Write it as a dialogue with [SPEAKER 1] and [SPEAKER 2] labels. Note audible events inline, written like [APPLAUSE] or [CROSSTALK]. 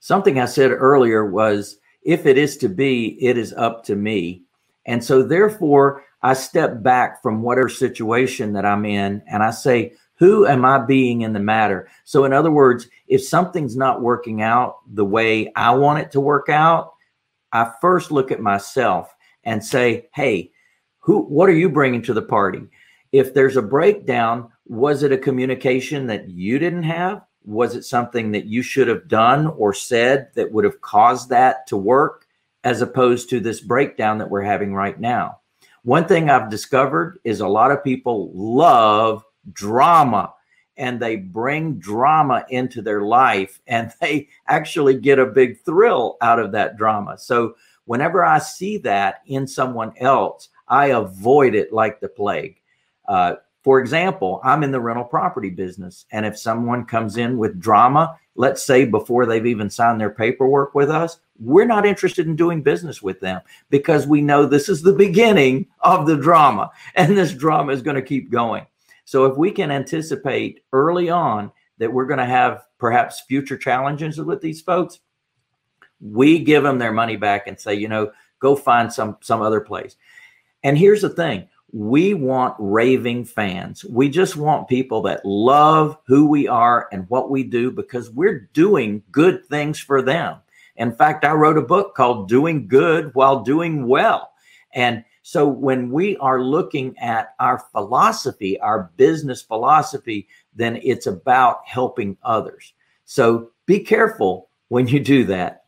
[SPEAKER 1] something I said earlier was if it is to be, it is up to me. And so, therefore, I step back from whatever situation that I'm in and I say, who am I being in the matter? So, in other words, if something's not working out the way I want it to work out, I first look at myself and say, hey, who, what are you bringing to the party? If there's a breakdown, was it a communication that you didn't have? Was it something that you should have done or said that would have caused that to work as opposed to this breakdown that we're having right now? One thing I've discovered is a lot of people love drama and they bring drama into their life and [LAUGHS] they actually get a big thrill out of that drama. So whenever I see that in someone else, I avoid it like the plague. Uh, for example, I'm in the rental property business. And if someone comes in with drama, let's say before they've even signed their paperwork with us, we're not interested in doing business with them because we know this is the beginning of the drama [LAUGHS] and this drama is going to keep going. So if we can anticipate early on that we're going to have perhaps future challenges with these folks, we give them their money back and say, you know, go find some some other place. And here's the thing, we want raving fans. We just want people that love who we are and what we do because we're doing good things for them. In fact, I wrote a book called Doing Good While Doing Well. And so when we are looking at our philosophy, our business philosophy, then it's about helping others. So be careful when you do that